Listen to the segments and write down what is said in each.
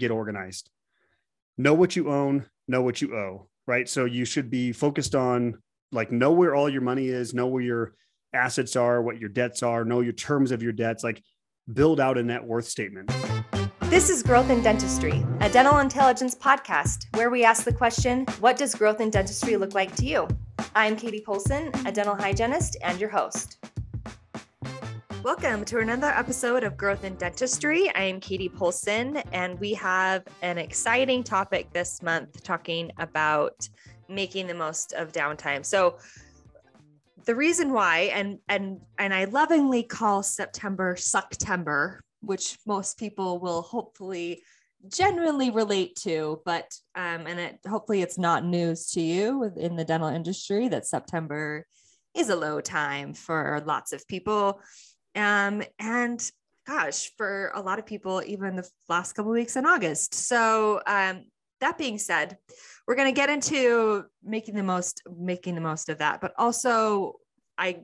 get organized. Know what you own, know what you owe, right? So you should be focused on like know where all your money is, know where your assets are, what your debts are, know your terms of your debts, like build out a net worth statement. This is Growth in Dentistry, a dental intelligence podcast where we ask the question What does growth in dentistry look like to you? I'm Katie Polson, a dental hygienist and your host. Welcome to another episode of Growth in Dentistry. I am Katie Polson, and we have an exciting topic this month talking about making the most of downtime. So, the reason why, and and and I lovingly call September Sucktember which most people will hopefully genuinely relate to but um, and it hopefully it's not news to you within the dental industry that september is a low time for lots of people um, and gosh for a lot of people even the last couple weeks in august so um, that being said we're going to get into making the most making the most of that but also i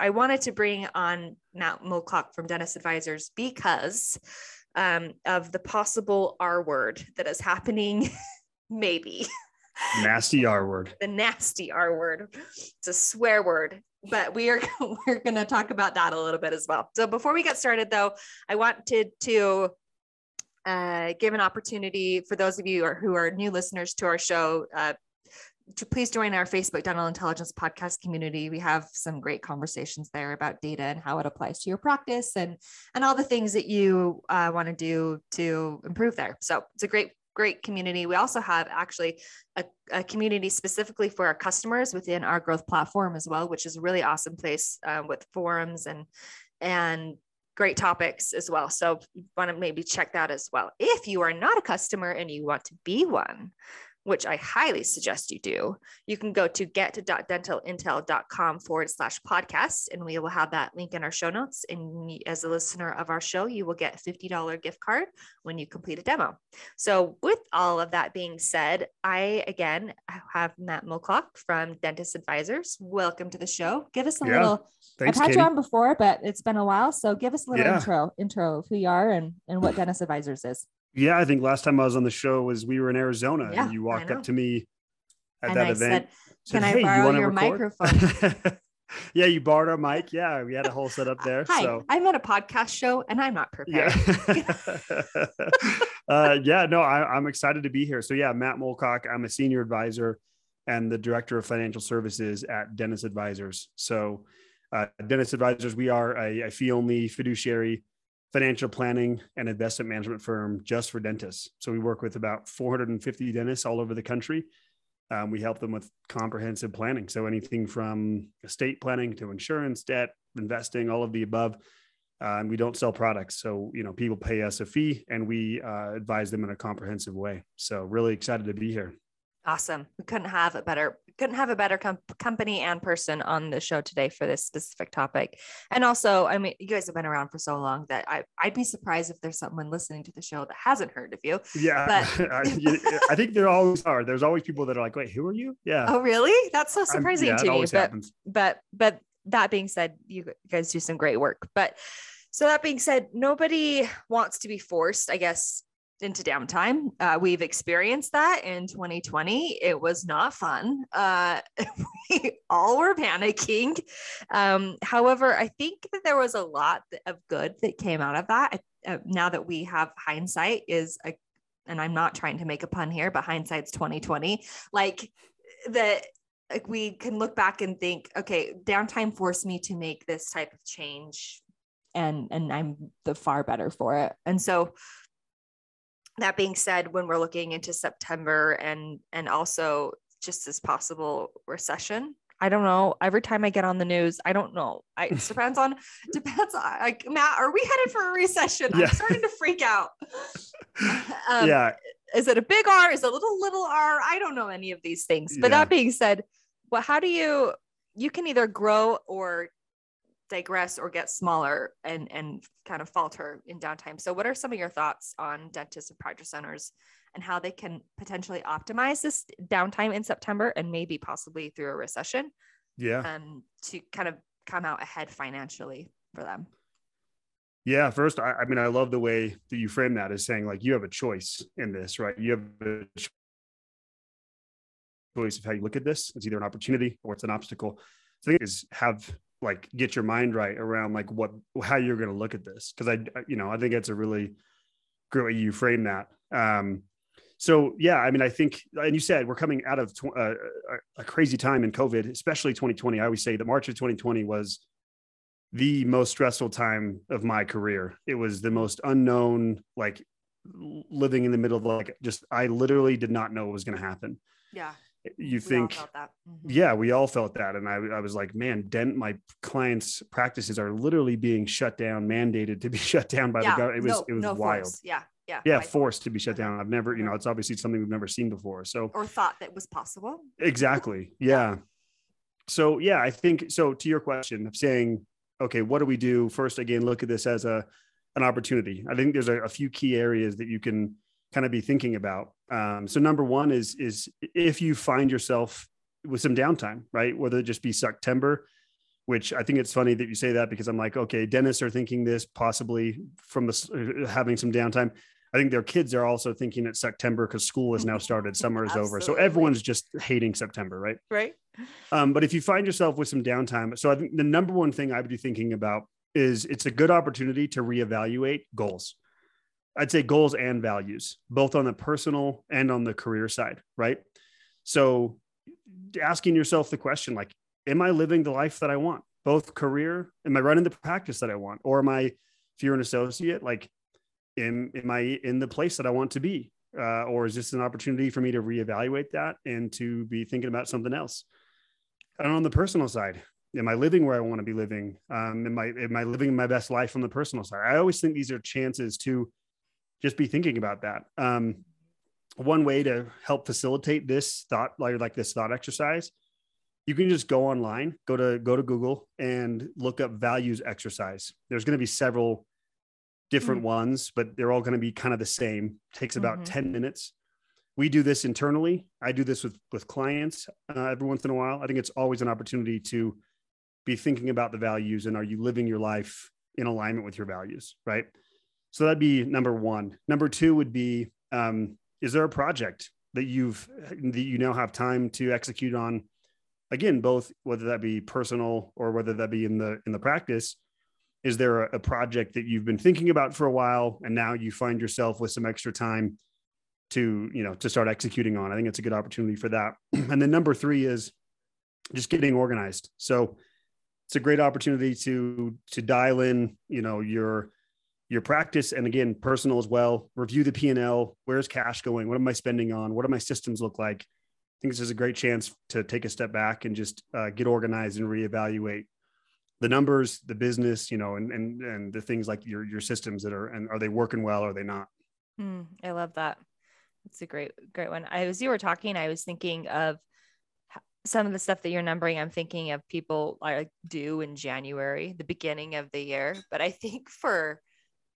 I wanted to bring on Matt Mulcock from Dentist Advisors because um, of the possible R word that is happening, maybe. Nasty R word. the nasty R word. It's a swear word, but we are we're going to talk about that a little bit as well. So before we get started, though, I wanted to uh, give an opportunity for those of you who are new listeners to our show. Uh, to please join our Facebook Dental Intelligence podcast community. We have some great conversations there about data and how it applies to your practice and and all the things that you uh, want to do to improve there. So it's a great great community. We also have actually a, a, community specifically for our customers within our growth platform as well, which is a really awesome place uh, with forums and and great topics as well. So you want to maybe check that as well. If you are not a customer and you want to be one, which I highly suggest you do, you can go to get.dentalintel.com forward slash podcast, and we will have that link in our show notes. And as a listener of our show, you will get a $50 gift card when you complete a demo. So, with all of that being said, I again have Matt Mulcock from Dentist Advisors. Welcome to the show. Give us a yeah. little. Thanks, I've had Katie. you on before, but it's been a while. So, give us a little yeah. intro intro of who you are and, and what Dentist Advisors is. Yeah, I think last time I was on the show was we were in Arizona yeah, and you walked up to me at and that I event. Said, Can I borrow you your record? microphone? yeah, you borrowed our mic. Yeah, we had a whole setup there. Hi, so. I'm at a podcast show and I'm not prepared. Yeah, uh, yeah no, I, am excited to be here. So yeah, Matt Mulcock, I'm a senior advisor and the director of financial services at Dentist Advisors. So uh, Dentist Advisors, we are a, a fee-only fiduciary financial planning and investment management firm just for dentists. So we work with about 450 dentists all over the country. Um, we help them with comprehensive planning. So anything from estate planning to insurance, debt, investing, all of the above. Uh, and we don't sell products. So, you know, people pay us a fee and we uh, advise them in a comprehensive way. So really excited to be here. Awesome. We couldn't have a better couldn't have a better com- company and person on the show today for this specific topic. And also, I mean, you guys have been around for so long that I I'd be surprised if there's someone listening to the show that hasn't heard of you. Yeah, but I think there always are. There's always people that are like, "Wait, who are you?" Yeah. Oh, really? That's so surprising yeah, to me. But happens. but but that being said, you guys do some great work. But so that being said, nobody wants to be forced, I guess, into downtime. Uh, we've experienced that in 2020. It was not fun. Uh, we all were panicking. Um, however, I think that there was a lot of good that came out of that. Uh, now that we have hindsight, is a, and I'm not trying to make a pun here, but hindsight's 2020. Like that, like we can look back and think, okay, downtime forced me to make this type of change and and I'm the far better for it. And so that being said, when we're looking into September and and also just this possible recession, I don't know. Every time I get on the news, I don't know. I, it depends on depends on like Matt. Are we headed for a recession? Yeah. I'm starting to freak out. Um, yeah. Is it a big R? Is it a little little R? I don't know any of these things. But yeah. that being said, well, how do you you can either grow or digress or get smaller and and kind of falter in downtime. So what are some of your thoughts on dentists and practice centers and how they can potentially optimize this downtime in September and maybe possibly through a recession? Yeah. Um to kind of come out ahead financially for them. Yeah, first, I, I mean, I love the way that you frame that as saying like you have a choice in this, right? You have a choice of how you look at this. It's either an opportunity or it's an obstacle. So I think is have like get your mind right around like what how you're going to look at this because I you know I think it's a really great way you frame that. Um, so yeah, I mean I think and you said we're coming out of tw- uh, a crazy time in COVID, especially 2020. I always say that March of 2020 was the most stressful time of my career. It was the most unknown, like living in the middle of like just I literally did not know what was going to happen. Yeah you we think mm-hmm. yeah we all felt that and I, I was like man dent my clients practices are literally being shut down mandated to be shut down by yeah, the government it was no, it was no wild. force. yeah yeah yeah forced to be shut down. I've never you know it's obviously something we've never seen before so or thought that was possible. Exactly yeah. So yeah i think so to your question of saying okay what do we do? First again look at this as a an opportunity. I think there's a, a few key areas that you can kind of be thinking about. Um, so number one is is if you find yourself with some downtime, right? Whether it just be September, which I think it's funny that you say that because I'm like, okay, dentists are thinking this possibly from the uh, having some downtime. I think their kids are also thinking it's September because school has now started, summer is over. So everyone's just hating September, right? Right. Um, but if you find yourself with some downtime, so I think the number one thing I would be thinking about is it's a good opportunity to reevaluate goals. I'd say goals and values, both on the personal and on the career side, right? So asking yourself the question like, am I living the life that I want? Both career, am I running the practice that I want? Or am I, if you're an associate, like, am, am I in the place that I want to be? Uh, or is this an opportunity for me to reevaluate that and to be thinking about something else? And on the personal side, am I living where I want to be living? Um, am I am I living my best life on the personal side? I always think these are chances to just be thinking about that. Um, one way to help facilitate this thought, like, like this thought exercise, you can just go online, go to go to Google and look up values exercise. There's going to be several different mm-hmm. ones, but they're all going to be kind of the same. Takes about mm-hmm. 10 minutes. We do this internally. I do this with with clients uh, every once in a while. I think it's always an opportunity to be thinking about the values and are you living your life in alignment with your values, right? So that'd be number one. Number two would be um, is there a project that you've that you now have time to execute on? Again, both whether that be personal or whether that be in the in the practice. Is there a, a project that you've been thinking about for a while and now you find yourself with some extra time to you know to start executing on? I think it's a good opportunity for that. and then number three is just getting organized. So it's a great opportunity to to dial in you know your your practice and again personal as well. Review the p&l where's cash going? What am i spending on? What do my systems look like? I think this is a great chance to take a step back and just uh, get organized and reevaluate the numbers the business you know and and and the things like your your systems that are and are they working well or are they not? Mm, i love that. It's a great great one. I as you were talking i was thinking of some of the stuff that you're numbering i'm thinking of people like do in january the beginning of the year. But i think for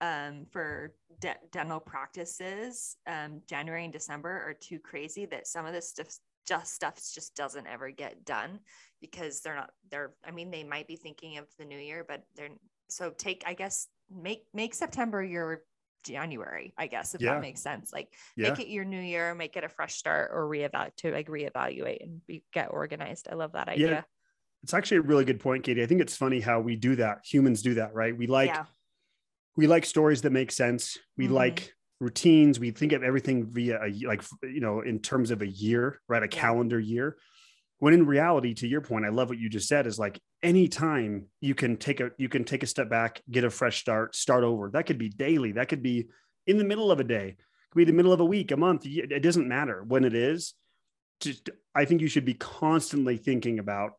um, for de- dental practices, um, January and December are too crazy that some of this stuff just stuff just doesn't ever get done because they're not they're I mean they might be thinking of the new year but they're so take I guess make make September your January I guess if yeah. that makes sense. Like yeah. make it your new year make it a fresh start or reevaluate to like reevaluate and be, get organized. I love that idea. Yeah. it's actually a really good point Katie. I think it's funny how we do that. Humans do that right? We like yeah we like stories that make sense. We mm-hmm. like routines. We think of everything via a, like, you know, in terms of a year, right? A calendar year. When in reality, to your point, I love what you just said is like anytime you can take a, you can take a step back, get a fresh start, start over. That could be daily. That could be in the middle of a day, it could be the middle of a week, a month. It doesn't matter when it is. Just, I think you should be constantly thinking about,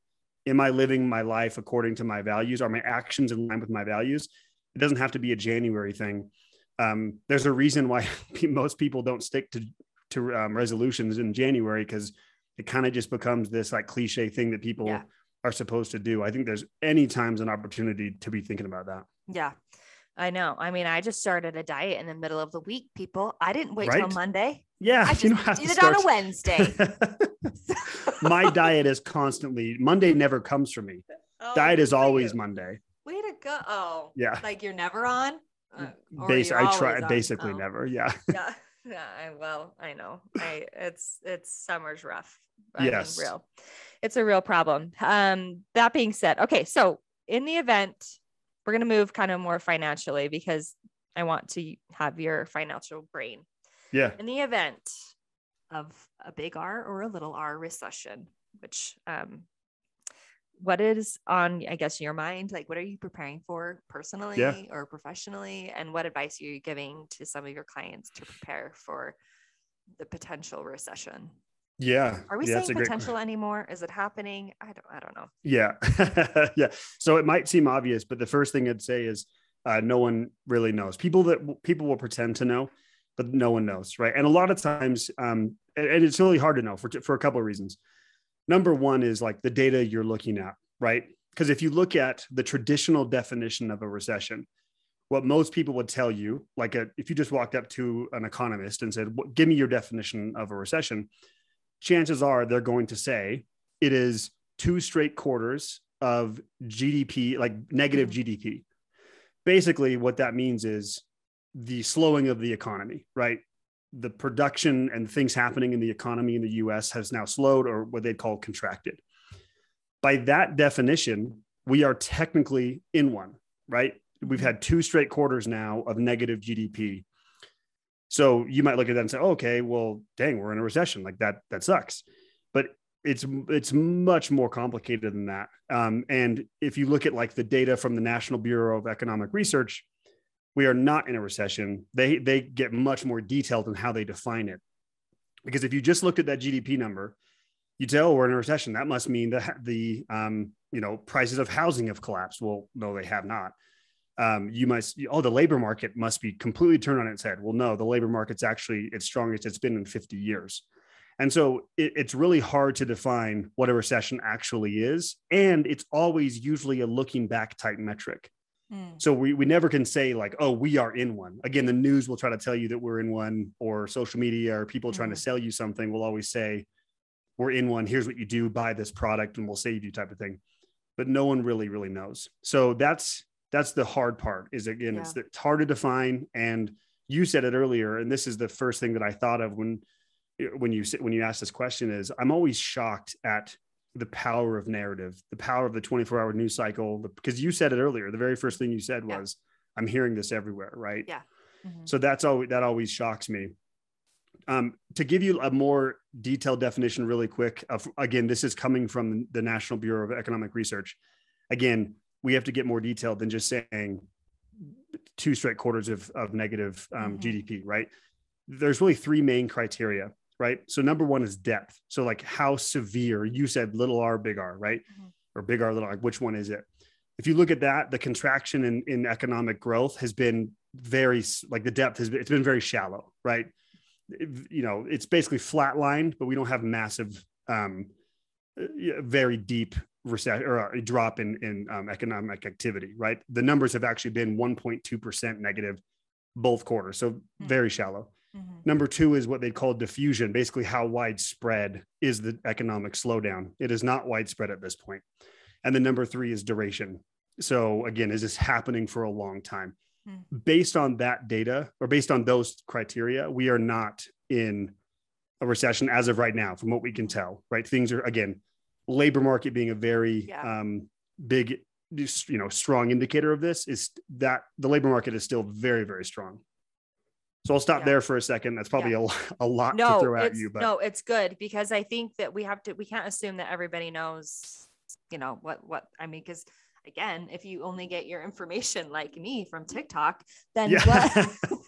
am I living my life according to my values? Are my actions in line with my values? It doesn't have to be a January thing. Um, there's a reason why most people don't stick to to um, resolutions in January because it kind of just becomes this like cliche thing that people yeah. are supposed to do. I think there's any times an opportunity to be thinking about that. Yeah. I know. I mean, I just started a diet in the middle of the week, people. I didn't wait right? till Monday. Yeah. I just did it start. on a Wednesday. My diet is constantly Monday never comes for me. Oh, diet is always Monday way to go. Oh, Yeah. Like you're never on. Uh, or I try on? basically Oh. never. Yeah. yeah yeah I, well i know i it's it's summer's rough I mean, Yes. real it's a real problem um that being said okay so in the event we're going to move kind of more financially because i want to have your financial brain Yeah. in the event of a big r or a little r recession which um what is on i guess your mind like what are you preparing for personally or professionally and what advice are you giving to some of your clients to prepare for the potential recession Yeah. are we yeah, saying potential anymore is it happening i don't i don't know Yeah. yeah. So it might seem obvious, but the first thing I'd say is uh, no one really knows. People that people will pretend to know, but no one knows, right? And a lot of times, um, and, and it's really hard to know for for a couple of reasons. Number one is like the data you're looking at, right? Because if you look at the traditional definition of a recession, what most people would tell you, like a, if you just walked up to an economist and said, "Give me your definition of a recession," chances are they're going to say it is two straight quarters of GDP, like negative mm-hmm. GDP. Basically, what that means is the slowing of the economy, right? The production and things happening in the economy in the US has now slowed or what they'd call contracted. By that definition, we are technically in one, right? We've had two straight quarters now of negative GDP. So you might look at that and say, oh, okay, well, dang, we're in a recession. Like that, that sucks. But it's it's much more complicated than that. Um, and if you look at like the data from the National Bureau of Economic Research, we are not in a recession. They they get much more detailed in how they define it. Because if you just looked at that GDP number, you tell oh, we're in a recession. That must mean that the um, you know prices of housing have collapsed. Well, no, they have not. Um, you must oh the labor market must be completely turned on its head. Well, no, the labor market's actually its strongest it's been in 50 years. And so it, it's really hard to define what a recession actually is. And it's always usually a looking back type metric. Mm. So we, we never can say, like, oh, we are in one. Again, the news will try to tell you that we're in one, or social media, or people trying to Mhm. sell you something will always say, we're in one. Here's what you do buy this product, and we'll save you type of thing. But no one really, really knows. So that's that's the hard part is again, it's, it's hard to define. And you said it earlier, and this is the first thing that I thought of when when you when you ask this question is I'm always shocked at the power of narrative, the power of the 24 hour news cycle. Because you said it earlier. The very first thing you said Yeah. was, "I'm hearing this everywhere." Right. Yeah. Mhm. So that's always that always shocks me. Um, to give you a more detailed definition, really quick. Of again, this is coming from the National Bureau of Economic Research. Again, we have to get more detailed than just saying two straight quarters of, of negative um, Mhm. GDP. Right. There's really three main criteria. Right. So number one is depth. So like how severe. You said little r, big R, right? Mhm. Or big R, little r. Which one is it? If you look at that, the contraction in, in economic growth has been very like the depth has been it's been very shallow, right? It- you know, it's basically flatlined, but we don't have massive, um, uh, very deep recession or a drop in in um, economic activity, right? The numbers have actually been 1.2 percent negative both quarters, so Hmm. very shallow. Mhm. Number two is what they call diffusion, basically how widespread is the economic slowdown. It is not widespread at this point. And then number three is duration. So again, is this happening for a long time? Hmm. Based on that data or based on those criteria, we are not in a recession as of right now, from what we can tell, right? Things are again, labor market being a very Yeah. um, big, you know, strong indicator of this is that the labor market is still very, very strong. So I'll stop Yeah. there for a second. That's probably a, a lot to throw at you, but no it's good because i think that we have to we can't assume that everybody knows you know what what i mean because again if you only get your information like me from tiktok then yeah, what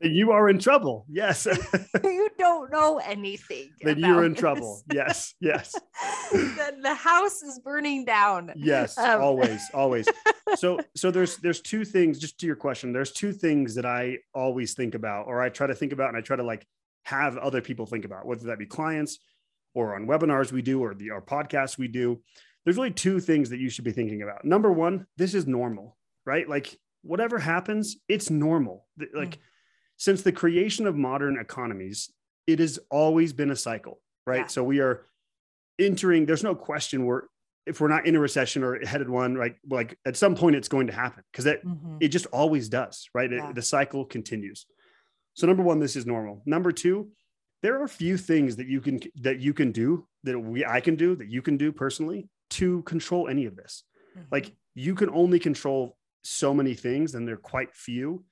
you are in trouble. Yes, you don't know anything then you're in about trouble. Yes, yes, then the house is burning down yes. Um, always, always. So, so there's there's two things. Just to your question, there's two things that I always think about, or I try to think about, and I try to like have other people think about, whether that be clients or on webinars we do, or the our podcasts we do. There's really two things that you should be thinking about. Number one, this is normal, right? Like whatever happens, it's normal. Like since the creation of modern economies, it has always been a cycle, right? Yeah. So we are entering, there's no question we're if we're not in a recession or headed one, right? Like at some point it's going to happen because that Mhm. it just always does, right? It- the cycle continues. So number one, this is normal. Number two, there are a few things that you can that you can do that we I can do that you can do personally to control any of this. Mhm. Like you can only control so many things, and they're quite few.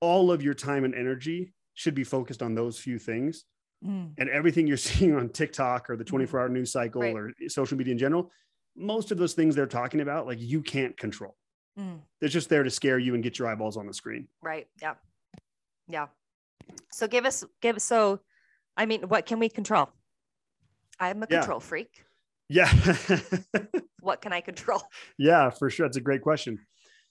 All of your time and energy should be focused on those few things Mm. and everything you're seeing on TikTok or the 24 hour news cycle Right. or social media in general, most of those things they're talking about, like you can't control. Mm. They're just there to scare you and get your eyeballs on the screen. Right. Yeah. Yeah. So give us, give us, so, I mean, what can we control? I'm a Yeah. control freak. Yeah. What can I control? yeah, for sure. That's a great question.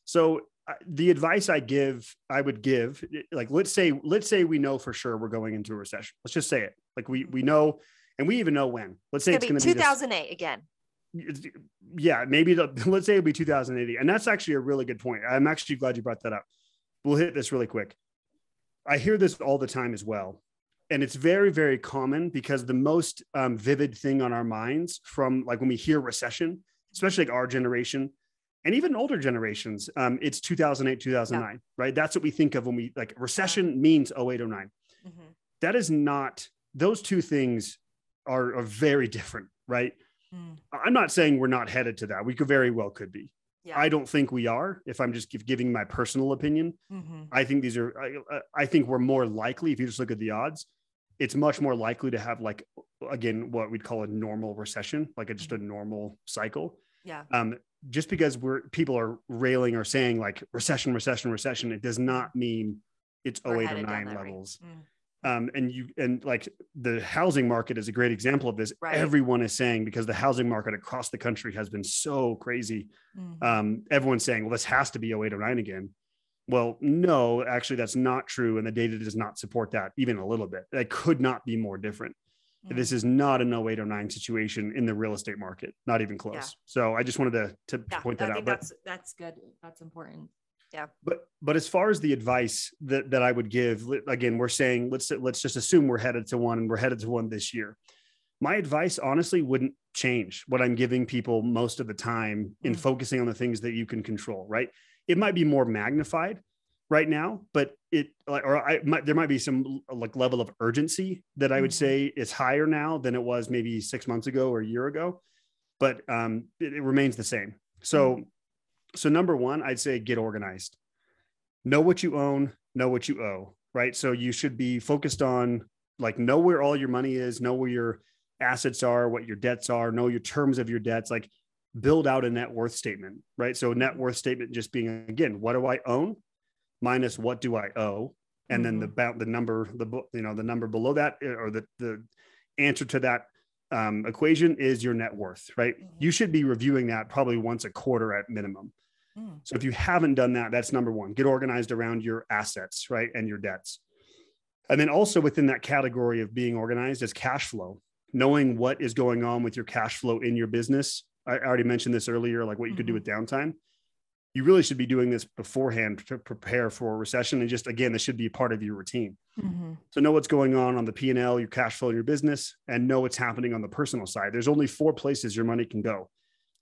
So the advice I give, I would give, like, let's say, let's say we know for sure we're going into a recession. Let's just say it. Like we, we know, and we even know when, let's say It's be to be this- 2008 again. yeah, maybe the, let's say it'll be 2080. And that's actually a really good point. I'm actually glad you brought that up. We'll hit this really quick. I hear this all the time as well. And it's very, very common because the most um, vivid thing on our minds from like when we hear recession, especially like our generation and even older generations, um, it's 2008, 2009, right? That's what we think of when we like recession means 08, 09 Mhm. that is not those two things are, are very different right Mm. i'm not saying we're not headed to that we could very well could be Yeah. i don't think we are if i'm just giving my personal opinion Mhm. i think these are I, I think we're more likely if you just look at the odds it's much more likely to have like again what we'd call a normal recession like a, just a normal cycle Yeah. um, just because we're people are railing or saying like recession, recession, recession, it does not mean it's We're 08 or 9 that rate. levels. Mm. Um, and you and like the housing market is a great example of this. Right. Everyone is saying because the housing market across the country has been so crazy. Mhm. Um, everyone's saying, well, this has to be 08 or 9 again. Well, no, actually, that's not true. And the data does not support that even a little bit. That could not be more different. This Mm. is not an 08 or 9 situation in the real estate market, not even close. Yeah. So I just wanted to, to yeah. point I that out. think But that's, that's good. That's important. Yeah. But but as far as the advice that that I would give, again, we're saying let's let's just assume we're headed to one and we're headed to one this year. My advice honestly wouldn't change what I'm giving people most of the time in Mm. focusing on the things that you can control, right? It might be more magnified right now, but it like or I might there might be some like level of urgency that I would Mhm. say is higher now than it was maybe six months ago or a year ago, but um, it, it remains the same. So so number one, I'd say get organized. Know what you own, know what you owe, right? So you should be focused on like know where all your money is, know where your assets are, what your debts are, know your terms of your debts, like build out a net worth statement, right? So net worth statement just being again, what do I own minus what do I owe? And then the ba- the number, the you know, the number below that eh, or the the answer to that um, equation is your net worth, right? Mhm. You should be reviewing that probably once a quarter at minimum. Mm. So if you haven't done that, that's number one. Get organized around your assets, right? And your debts. And then also within that category of being organized is cash flow, knowing what is going on with your cash flow in your business. I already mentioned this earlier, like what you could do Mhm. with downtime. You really should be doing this beforehand to prepare for a recession. And just again, this should be a part of your routine. Mhm. So know what's going on on the P and L, your cash flow, in your business, and know what's happening on the personal side. There's only four places your money can go.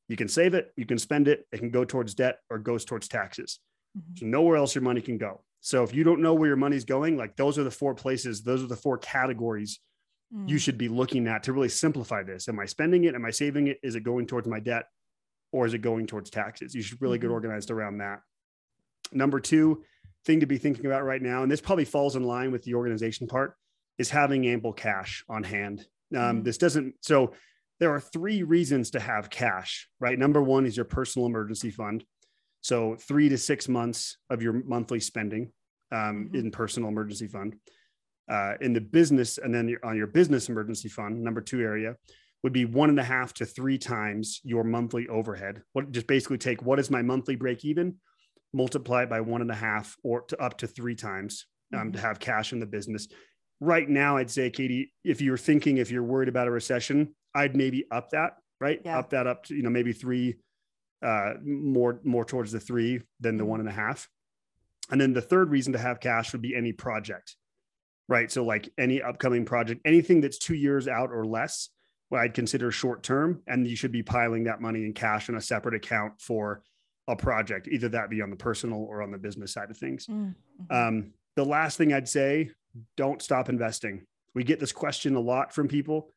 You can save it, you can spend it, it can go towards debt or goes towards taxes. Mhm. So nowhere else your money can go. So if you don't know where your money's going, like those are the four places, those are the four categories you Mm. should be looking at to really simplify this. Am I spending it? Am I saving it? Is it going towards my debt or is it going towards taxes? You should really get Mhm. organized around that. Number two thing to be thinking about right now, and this probably falls in line with the organization part, is having ample cash on hand. Um, Mhm. This doesn't, so there are three reasons to have cash, right? Number one is your personal emergency fund. So three to six months of your monthly spending um, Mhm. in personal emergency fund. Uh, in the business, and then on your business emergency fund, number two area would be one and a half to three times your monthly overhead. What just basically take what is my monthly break even, multiply it by one and a half or to up to three times um, to have cash in the business. Right now, I'd say, Katie, if you're thinking if you're worried about a recession, I'd maybe up that, right? Yeah. Up that up to, you know, maybe three, uh, more, more towards the three than the Mhm. one and a half. And then the third reason to have cash would be any project, right? So like any upcoming project, anything that's two years out or less, what I'd consider short term, and you should be piling that money in cash in a separate account for a project, either that be on the personal or on the business side of things. Mm-hmm. Um, the last thing I'd say, don't stop investing. We get this question a lot from people.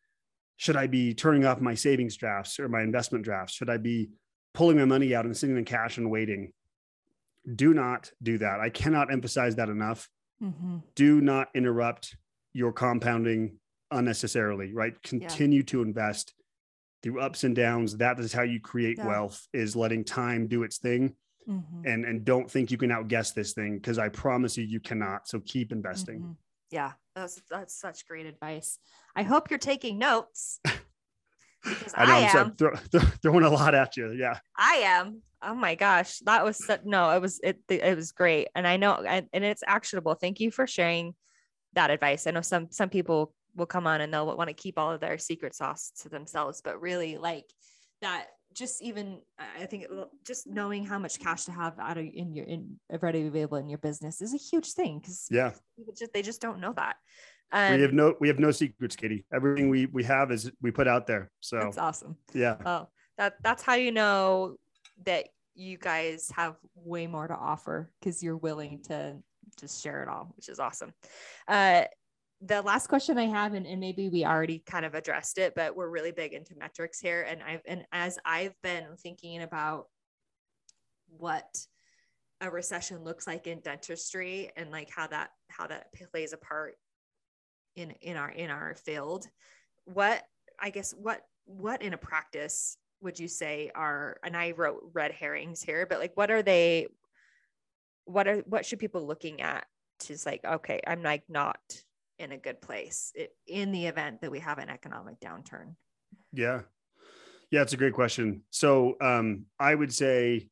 Should I be turning off my savings drafts or my investment drafts? Should I be pulling my money out and sitting in cash and waiting? Do not do that. I cannot emphasize that enough. Mm-hmm. Do not interrupt your compounding unnecessarily, right? Continue to invest through ups and downs. That is how you create Yeah. wealth is letting time do its thing Mm-hmm. and and don't think you can outguess this thing because I promise you you cannot. So keep investing. Mhm. Yeah, that's that's such great advice. I hope you're taking notes because I know I, I'm, so- am. throw, throw- throwing a lot at you. Yeah. I am. Oh my gosh, that was so, no, it was it it was great, and I know and, and it's actionable. Thank you for sharing that advice. I know some some people will come on and they'll want to keep all of their secret sauce to themselves, but really like that. Just even, I think just knowing how much cash to have out of in your in ready available in your business is a huge thing because Yeah. just they just don't know that. we Um, have no we have no secrets, Katie. Everything we we have is we put out there. So that's awesome. yeah. Oh, that that's how you know that you guys have way more to offer because you're willing to just share it all, which is awesome. Uh, the last question I have, and, and maybe we already kind of addressed it, but we're really big into metrics here. And I've and as I've been thinking about what a recession looks like in dentistry and like how that how that plays a part in in our in our field, what I guess what what in a practice would you say are and I wrote red herrings here, but like what are they what are what should people looking at to like okay, I'm like not in a good place in the event that we have an economic downturn. Yeah. Yeah, it's a great question. So um I would say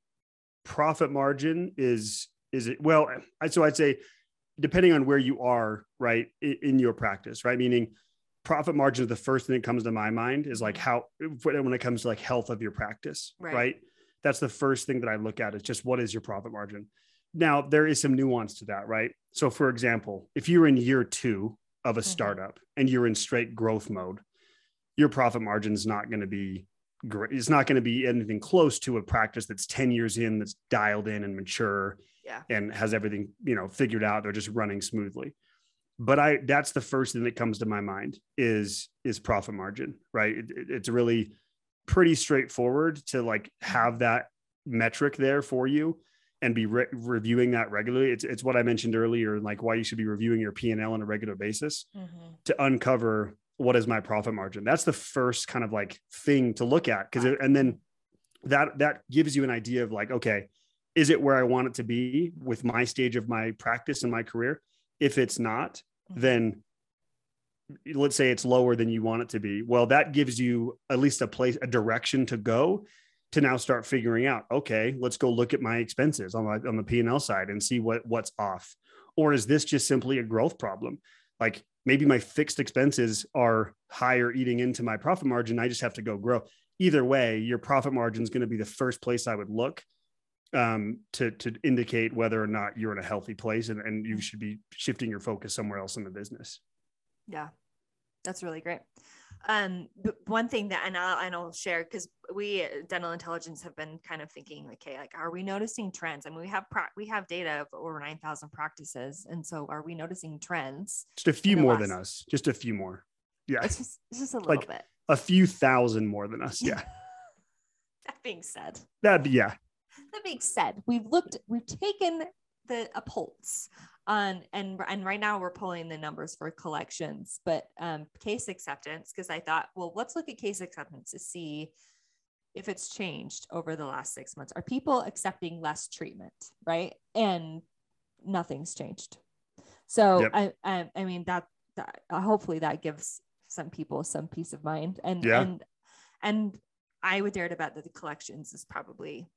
profit margin is is it well I so I'd say depending on where you are, right, in your practice, right? Meaning profit margin is the first thing that comes to my mind is like how when it comes to like health of your practice, Right. right? That's the first thing that I look at is just what is your profit margin. Now, there is some nuance to that, right? So, for example, if you're in year two of a Mhm. startup and you're in straight growth mode, your profit margin is not going to be great. It's not going to be anything close to a practice that's 10 years in, that's dialed in and mature Yeah. and has everything, you know, figured out. They're just running smoothly. But I, that's the first thing that comes to my mind is, is profit margin, right? It- it- it's really pretty straightforward to like have that metric there for you and be re- reviewing that regularly. It's, it's what I mentioned earlier, like why you should be reviewing your P and L on a regular basis to uncover what is my profit margin. That's the first kind of like thing to look at because and then that that gives you an idea of like okay, is it where I want it to be with my stage of my practice and my career? If it's not, Mhm. then let's say it's lower than you want it to be. Well, that gives you at least a place a direction to go to now start figuring out okay, let's go look at my expenses on my on the P&L side and see what what's off. Or is this just simply a growth problem? like maybe my fixed expenses are higher eating into my profit margin i just have to go grow either way your profit margin is going to be the first place i would look um, to to indicate whether or not you're in a healthy place and, and you should be shifting your focus somewhere else in the business Yeah, that's really great. Um, one thing that, and I'll, and I'll share because we at dental intelligence have been kind of thinking, okay, like, are we noticing trends? I mean, we have pra- we have data of over nine thousand practices, and so are we noticing trends? just a few more than us just a few more yeah It's just it's just a little Like- bit. a few thousand more than us yeah That being said, that yeah that being said, we've looked, we've taken the a pulse on, and and right now we're pulling the numbers for collections, but um, case acceptance because I thought, well, let's look at case acceptance to see if it's changed over the last six months. Are people accepting less treatment, right? And nothing's changed. So Yep. I, I, I mean that, that uh, hopefully that gives some people some peace of mind, and Yeah. and and I would dare to bet that the collections is probably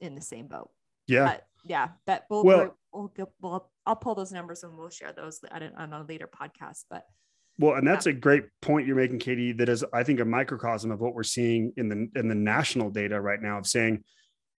in the same boat. Yeah But yeah, but we'll, Well- we'll, we'll, we'll I'll pull those numbers and we'll share those at a, on a later podcast. But Well, and that's a great point you're making, Katie. That is, I think, a microcosm of what we're seeing in the in the national data right now of saying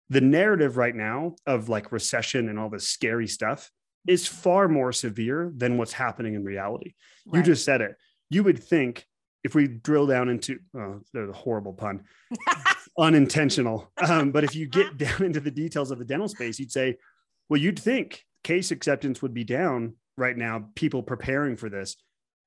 the narrative right now of like recession and all this scary stuff is far more severe than what's happening in reality. You just said it. You would think if we drill down into oh, there's a horrible pun, unintentional. Um, but if you get down into the details of the dental space, you'd say, well, you'd think case acceptance would be down right now, people preparing for this,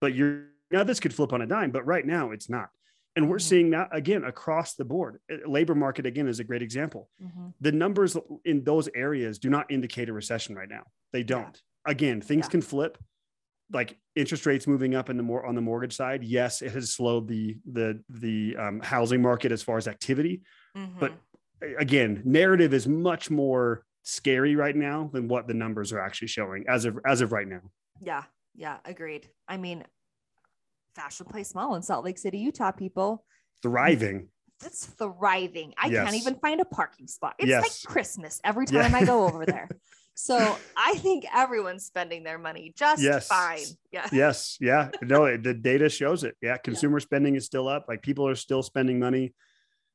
but you're now this could flip on a dime, but right now it's not. And we're mm-hmm. seeing that again across the board. Uh, labor market again is a great example. Mm-hmm. The numbers in those areas do not indicate a recession right now. They don't. Yeah. Again, things yeah. can flip. Like interest rates moving up in the more on the mortgage side, yes, it has slowed the the the um, housing market as far as activity. Mm-hmm. But again, narrative is much more scary right now than what the numbers are actually showing as of as of right now. Yeah, yeah, agreed. I mean, Fashion Place Mall in Salt Lake City, Utah, people thriving. It's thriving. I yes. can't even find a parking spot. It's yes. like Christmas every time yeah. I go over there. So I think everyone's spending their money just yes. fine. Yeah. Yes. Yeah. No, the data shows it. Yeah. Consumer yeah. spending is still up. Like people are still spending money.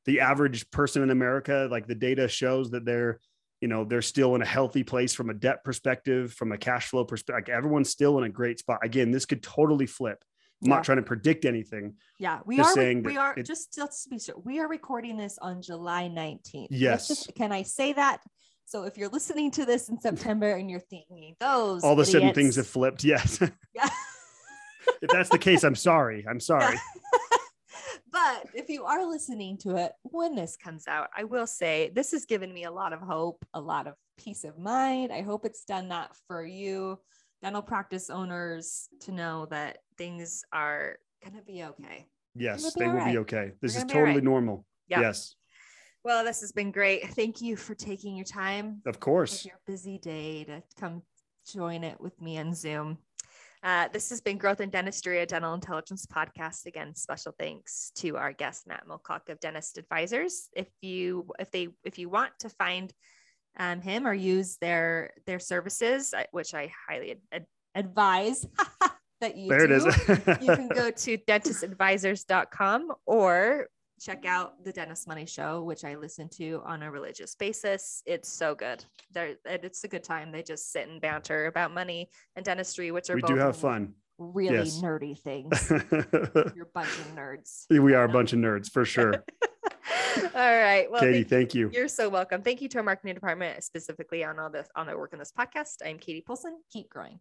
The average person in America, like the data shows that they're, you know, they're still in a healthy place from a debt perspective, from a cash flow perspective. Like everyone's still in a great spot. Again, this could totally flip. I'm yeah. not trying to predict anything. Yeah, we are. Saying we are it, just let's be sure. We are recording this on July 19th. Yes. Just, can I say that? So if you're listening to this in September and you're thinking those all of a sudden things have flipped, yes. Yeah. if that's the case, I'm sorry. I'm sorry. Yeah. but if you are listening to it when this comes out, I will say this has given me a lot of hope, a lot of peace of mind. I hope it's done that for you dental practice owners to know that things are going to be okay. Yes, they will right. be okay. This is totally right. normal. Yep. Yes. Well, this has been great. Thank you for taking your time. Of course. Your busy day to come join it with me on Zoom. Uh, this has been Growth in Dentistry, a dental intelligence podcast. Again, special thanks to our guest Matt Mulcock of Dentist Advisors. If you if they if you want to find um, him or use their their services, which I highly ad- advise that you there do. it is. you can go to dentistadvisors.com or check out the Dentist Money Show, which I listen to on a religious basis. It's so good. There, it's a good time. They just sit and banter about money and dentistry, which are we do have fun. Really yes. nerdy things. You're a bunch of nerds. We are a bunch of nerds for sure. all right. Well, Katie, thank, thank you. You're so welcome. Thank you to our marketing department specifically on all this on the work on this podcast. I'm Katie Polson. Keep growing.